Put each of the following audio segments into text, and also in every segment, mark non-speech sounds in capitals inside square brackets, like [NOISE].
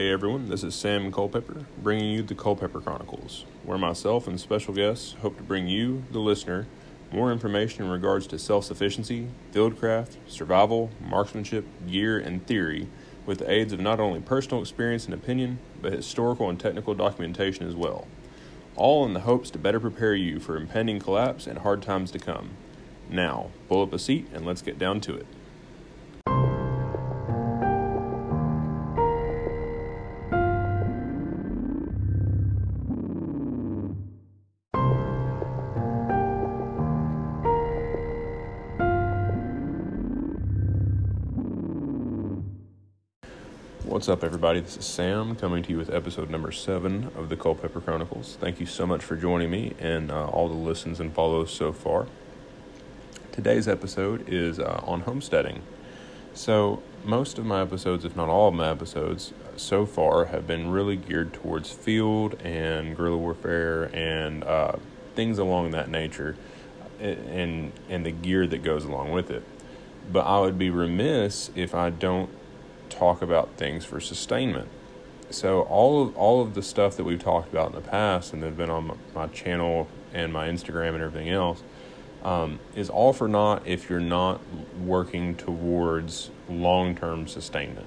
Hey everyone, this is Sam Culpepper bringing you the Culpepper Chronicles, where myself and special guests hope to bring you, the listener, more information in regards to self sufficiency, fieldcraft, survival, marksmanship, gear, and theory with the aids of not only personal experience and opinion, but historical and technical documentation as well. All in the hopes to better prepare you for impending collapse and hard times to come. Now, pull up a seat and let's get down to it. What's up, everybody? This is Sam coming to you with episode number seven of the Culpepper Chronicles. Thank you so much for joining me and uh, all the listens and follows so far. Today's episode is uh, on homesteading. So, most of my episodes, if not all of my episodes, so far have been really geared towards field and guerrilla warfare and uh, things along that nature and, and the gear that goes along with it. But I would be remiss if I don't talk about things for sustainment. So all of all of the stuff that we've talked about in the past and that have been on my, channel and my Instagram and everything else um, is all for naught if you're not working towards long term sustainment.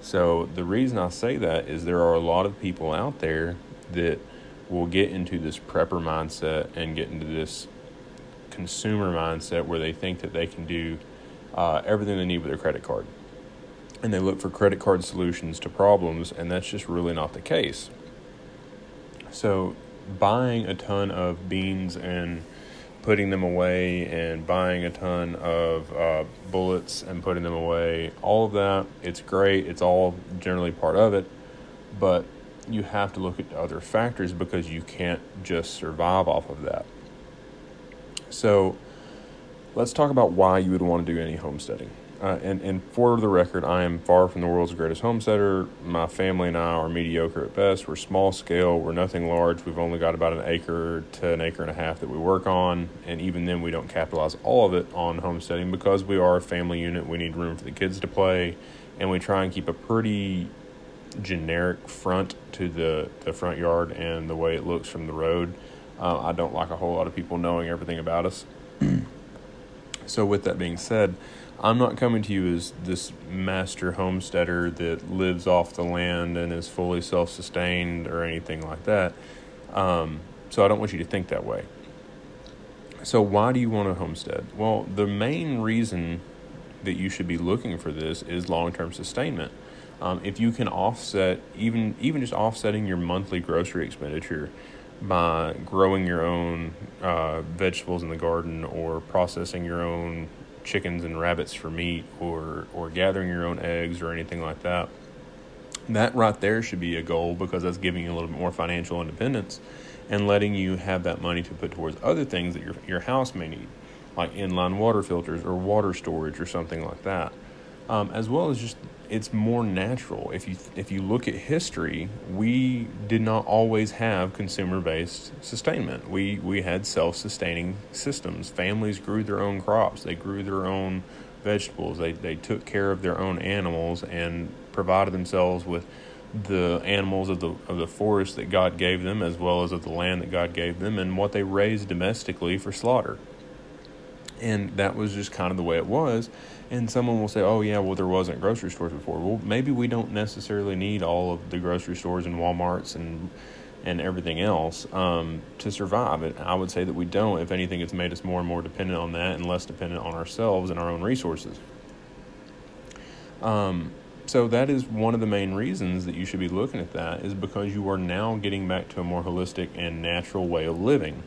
So the reason I say that is there are a lot of people out there that will get into this prepper mindset and get into this consumer mindset where they think that they can do uh, everything they need with their credit card and they look for credit card solutions to problems, and that's just really not the case. So, buying a ton of beans and putting them away, and buying a ton of uh, bullets and putting them away, all of that, it's great. It's all generally part of it, but you have to look at other factors because you can't just survive off of that. So, let's talk about why you would want to do any homesteading uh, and, and for the record, I am far from the world's greatest homesteader. My family and I are mediocre at best. We're small scale. We're nothing large. We've only got about an acre to an acre and a half that we work on. And even then, we don't capitalize all of it on homesteading because we are a family unit. We need room for the kids to play. And we try and keep a pretty generic front to the, the front yard and the way it looks from the road. Uh, I don't like a whole lot of people knowing everything about us. [CLEARS THROAT] so, with that being said, I'm not coming to you as this master homesteader that lives off the land and is fully self sustained or anything like that. Um, so I don't want you to think that way. So, why do you want a homestead? Well, the main reason that you should be looking for this is long term sustainment. Um, if you can offset, even even just offsetting your monthly grocery expenditure by growing your own uh, vegetables in the garden or processing your own chickens and rabbits for meat or or gathering your own eggs or anything like that. That right there should be a goal because that's giving you a little bit more financial independence and letting you have that money to put towards other things that your your house may need, like inline water filters or water storage or something like that. Um, as well as just it's more natural. If you if you look at history, we did not always have consumer based sustainment. We we had self sustaining systems. Families grew their own crops. They grew their own vegetables. They they took care of their own animals and provided themselves with the animals of the of the forest that God gave them, as well as of the land that God gave them, and what they raised domestically for slaughter. And that was just kind of the way it was. And someone will say, oh, yeah, well, there wasn't grocery stores before. Well, maybe we don't necessarily need all of the grocery stores and Walmarts and and everything else um, to survive. And I would say that we don't. If anything, it's made us more and more dependent on that and less dependent on ourselves and our own resources. Um, so that is one of the main reasons that you should be looking at that is because you are now getting back to a more holistic and natural way of living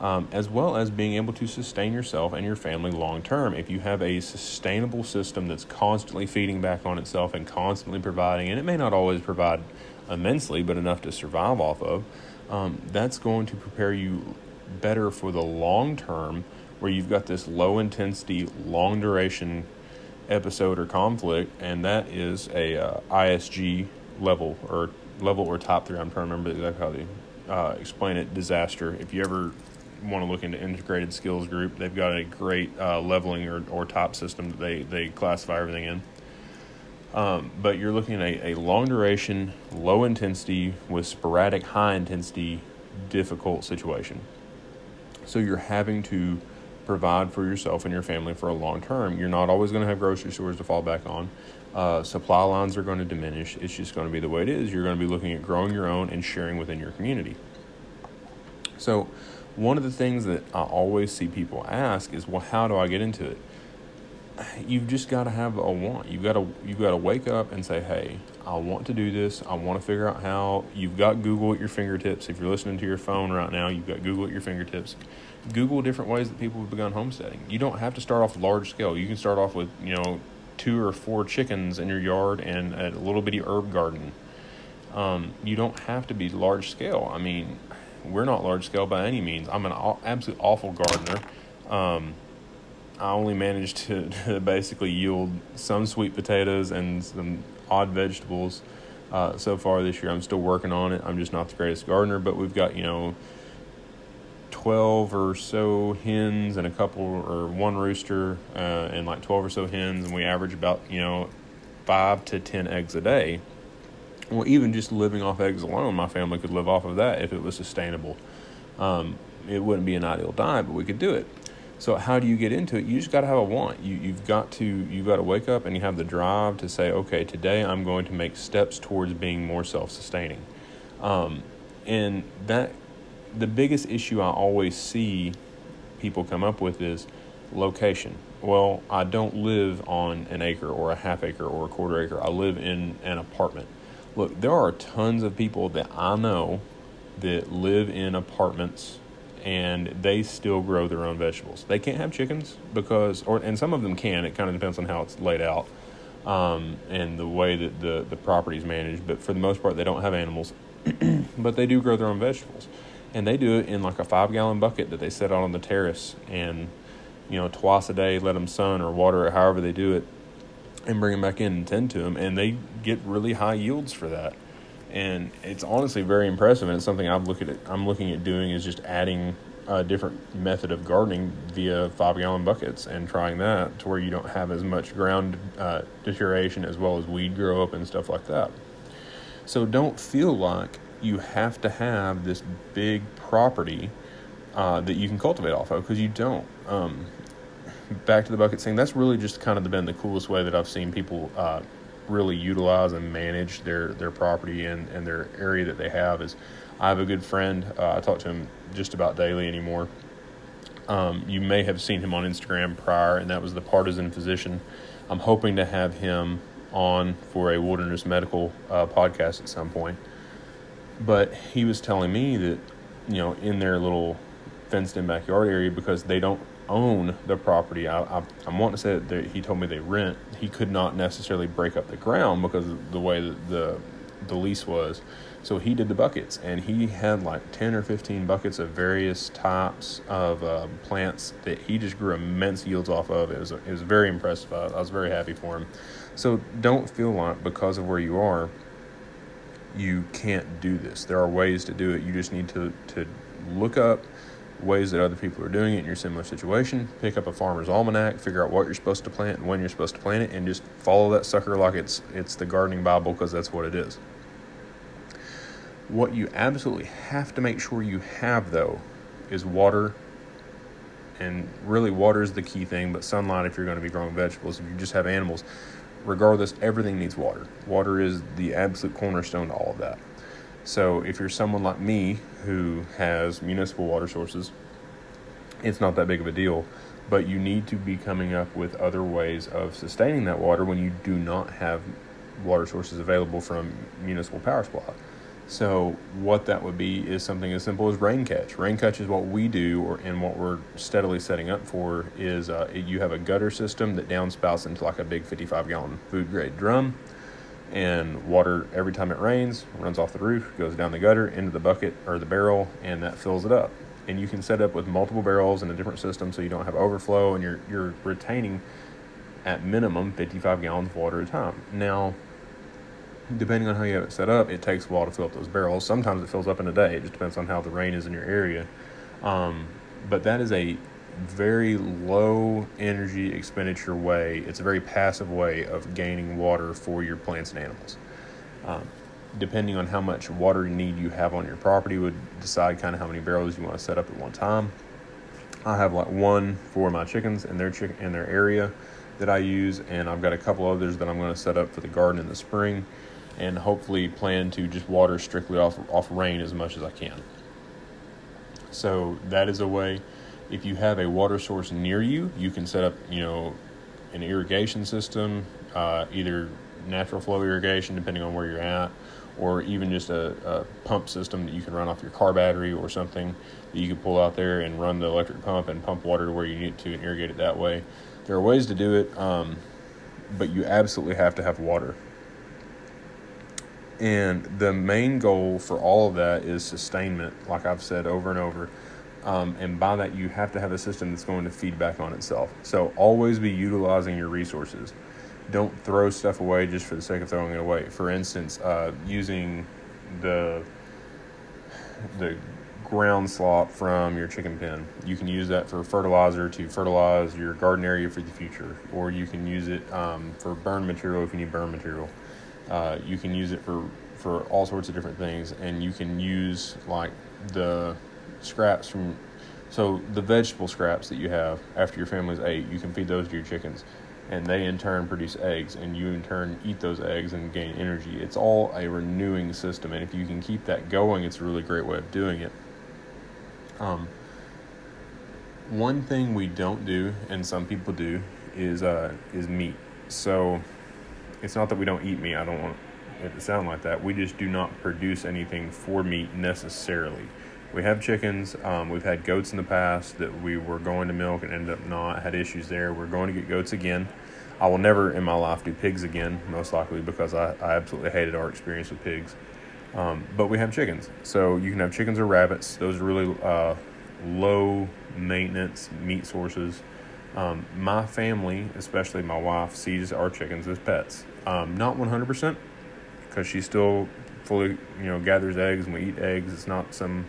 um, as well as being able to sustain yourself and your family long term. If you have a sustainable system that's constantly feeding back on itself and constantly providing, and it may not always provide immensely, but enough to survive off of, um, that's going to prepare you better for the long term where you've got this low intensity, long duration episode or conflict, and that is a uh, ISG level or level or top three. I'm trying to remember exactly how they uh, explain it. Disaster. If you ever want to look into integrated skills group, they've got a great uh, leveling or, or top system that they, they classify everything in. Um, but you're looking at a, a long duration, low intensity with sporadic high intensity, difficult situation. So you're having to provide for yourself and your family for a long term. You're not always going to have grocery stores to fall back on. Uh, supply lines are going to diminish. It's just going to be the way it is. You're going to be looking at growing your own and sharing within your community. So, one of the things that I always see people ask is, well, how do I get into it? You've just got to have a want. You've got to you've got to wake up and say, "Hey, I want to do this. I want to figure out how." You've got Google at your fingertips. If you're listening to your phone right now, you've got Google at your fingertips. Google different ways that people have begun homesteading. You don't have to start off large scale. You can start off with you know two or four chickens in your yard and a little bitty herb garden. Um, you don't have to be large scale. I mean, we're not large scale by any means. I'm an absolute awful gardener. Um, I only managed to, [LAUGHS] to, basically yield some sweet potatoes and some odd vegetables uh, so far this year. I'm still working on it. I'm just not the greatest gardener, but we've got you know 12 or so hens and a couple or one rooster uh, and like 12 or so hens and we average about you know 5 to 10 eggs a day well, even just living off eggs alone, my family could live off of that if it was sustainable. Um, it wouldn't be an ideal diet, but we could do it. So how do you get into it? You just got to have a want. You you've got to you've got to wake up and you have the drive to say, okay, today I'm going to make steps towards being more self-sustaining. Um, and that the biggest issue I always see people come up with is location. Well, I don't live on an acre or a half acre or a quarter acre. I live in an apartment. Look, there are tons of people that I know that live in apartments and they still grow their own vegetables. They can't have chickens because, or and some of them can. It kind of depends on how it's laid out um, and the way that the the property is managed. But for the most part, they don't have animals, [CLEARS THROAT] but they do grow their own vegetables, and they do it in like a five gallon bucket that they set out on the terrace, and you know twice a day let them sun or water it, however they do it and bring them back in and tend to them, and they get really high yields for that. And it's honestly very impressive, and it's something I'm looking at. I'm looking at doing is just adding a different method of gardening via five gallon buckets and trying that to where you don't have as much ground uh, deterioration as well as weed grow up and stuff like that. So don't feel like you have to have this big property uh, that you can cultivate off of because you don't. Um, back to the bucket thing, that's really just kind of been the coolest way that I've seen people uh, really utilize and manage their, their property and, and their area that they have. Is I have a good friend. Uh, I talk to him just about daily anymore. Um, you may have seen him on Instagram prior, and that was the partisan physician. I'm hoping to have him on for a wilderness medical uh, podcast at some point. But he was telling me that, you know, in their little fenced in backyard area, because they don't own the property. I, I, am wanting to say that he told me they rent. He could not necessarily break up the ground because of the way that the the lease was. So he did the buckets, and he had like 10 or 15 buckets of various types of uh, plants that he just grew immense yields off of. It was, it was very impressive. I, I was very happy for him. So don't feel like because of where you are, you can't do this. There are ways to do it. You just need to, to look up ways that other people are doing it in your similar situation. Pick up a farmer's almanac, figure out what you're supposed to plant and when you're supposed to plant it, and just follow that sucker like it's it's the gardening Bible because that's what it is. What you absolutely have to make sure you have though is water. And really, water is the key thing, but sunlight if you're going to be growing vegetables. If you just have animals, regardless, everything needs water. Water is the absolute cornerstone to all of that. So if you're someone like me who has municipal water sources, it's not that big of a deal. But you need to be coming up with other ways of sustaining that water when you do not have water sources available from municipal power supply. So what that would be is something as simple as rain catch. Rain catch is what we do, or and what we're steadily setting up for is uh, you have a gutter system that downspouts into like a big 55 gallon food grade drum and water every time it rains runs off the roof, goes down the gutter into the bucket or the barrel, and that fills it up. And you can set up with multiple barrels in a different system so you don't have overflow and you're you're retaining at minimum 55 gallons of water at a time. Now, depending on how you have it set up, it takes a while to fill up those barrels. Sometimes it fills up in a day. It just depends on how the rain is in your area. Um, but that is a very low energy expenditure way. It's a very passive way of gaining water for your plants and animals. Um, depending on how much water need you have on your property, would decide kind of how many barrels you want to set up at one time. I have like one for my chickens and their chicken in their area that I use, and I've got a couple others that I'm going to set up for the garden in the spring, and hopefully plan to just water strictly off off rain as much as I can. So that is a way. If you have a water source near you, you can set up, you know, an irrigation system, uh, either natural flow irrigation, depending on where you're at, or even just a, a, pump system that you can run off your car battery or something that you can pull out there and run the electric pump and pump water to where you need to and irrigate it that way. There are ways to do it, um, but you absolutely have to have water. And the main goal for all of that is sustainment, like I've said over and over. Um, and by that, you have to have a system that's going to feed back on itself. So always be utilizing your resources. Don't throw stuff away just for the sake of throwing it away. For instance, uh, using the the ground slop from your chicken pen. You can use that for fertilizer to fertilize your garden area for the future, or you can use it um, for burn material if you need burn material. Uh, you can use it for for all sorts of different things, and you can use like the scraps from so the vegetable scraps that you have after your family's ate, you can feed those to your chickens, and they in turn produce eggs, and you in turn eat those eggs and gain energy. It's all a renewing system, and if you can keep that going, it's a really great way of doing it. Um, one thing we don't do, and some people do, is uh, is meat. So it's not that we don't eat meat. I don't want it to sound like that. We just do not produce anything for meat necessarily. We have chickens. Um, we've had goats in the past that we were going to milk and ended up not. Had issues there. We're going to get goats again. I will never in my life do pigs again, most likely because I, I absolutely hated our experience with pigs. Um, but we have chickens. So you can have chickens or rabbits. Those are really uh, low maintenance meat sources. Um, my family, especially my wife, sees our chickens as pets. Um, not 100% because she still fully, you know, gathers eggs and we eat eggs. It's not some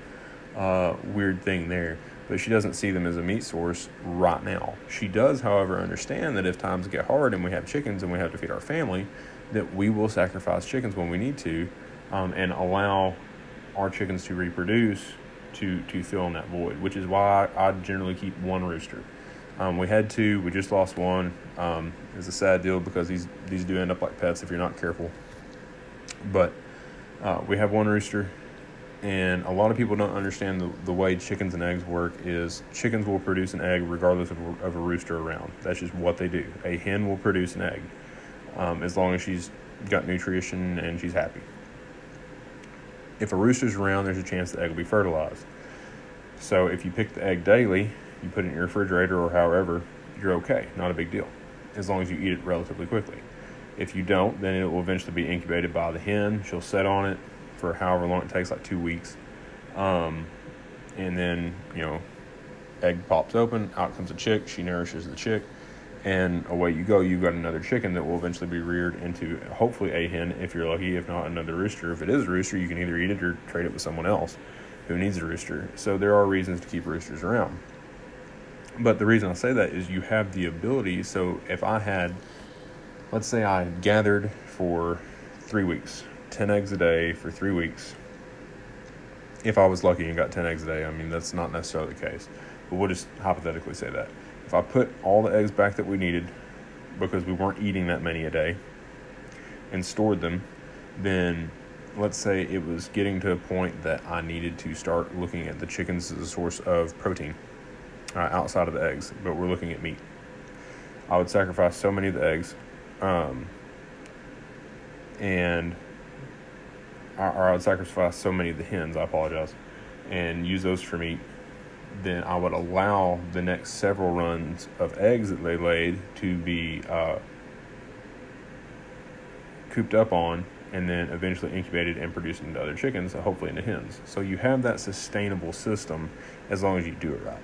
uh, weird thing there. But she doesn't see them as a meat source right now. She does, however, understand that if times get hard and we have chickens and we have to feed our family, that we will sacrifice chickens when we need to um, and allow our chickens to reproduce to to fill in that void. Which is why I, generally keep one rooster. Um, we had two. We just lost one. Um, it's a sad deal because these these do end up like pets if you're not careful. But uh, we have one rooster, and a lot of people don't understand the, the way chickens and eggs work. Is chickens will produce an egg regardless of, of a rooster around. That's just what they do. A hen will produce an egg um, as long as she's got nutrition and she's happy if a rooster's around, there's a chance the egg will be fertilized. So if you pick the egg daily, you put it in your refrigerator or however, you're okay. Not a big deal, as long as you eat it relatively quickly. If you don't, then it will eventually be incubated by the hen. She'll set on it for however long it takes, like two weeks. Um, and then, you know, egg pops open, out comes a chick. She nourishes the chick and away you go. You've got another chicken that will eventually be reared into hopefully a hen if you're lucky, if not another rooster. If it is a rooster, you can either eat it or trade it with someone else who needs a rooster. So there are reasons to keep roosters around. But the reason I say that is you have the ability. So if I had, let's say I gathered for three weeks, 10 eggs a day for three weeks. If I was lucky and got 10 eggs a day, I mean, that's not necessarily the case. But we'll just hypothetically say that if I put all the eggs back that we needed because we weren't eating that many a day and stored them, then let's say it was getting to a point that I needed to start looking at the chickens as a source of protein uh, outside of the eggs, but we're looking at meat. I would sacrifice so many of the eggs, um, and or I would sacrifice so many of the hens. I apologize, and use those for meat then I would allow the next several runs of eggs that they laid to be uh, cooped up on and then eventually incubated and produced into other chickens, hopefully into hens. So you have that sustainable system as long as you do it right.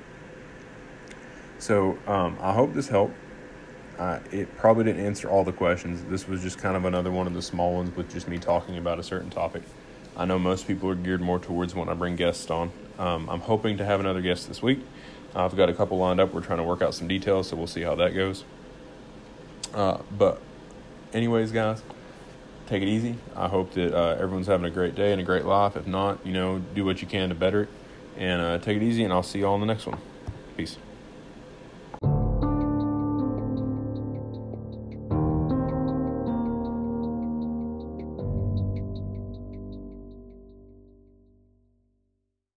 So um, I hope this helped. It probably didn't answer all the questions. This was just kind of another one of the small ones with just me talking about a certain topic. I know most people are geared more towards when I bring guests on. Um, I'm hoping to have another guest this week. I've got a couple lined up. We're trying to work out some details, so we'll see how that goes. Uh, but, anyways, guys, take it easy. I hope that uh, everyone's having a great day and a great life. If not, you know, do what you can to better it. And uh, take it easy, and I'll see you all in the next one. Peace.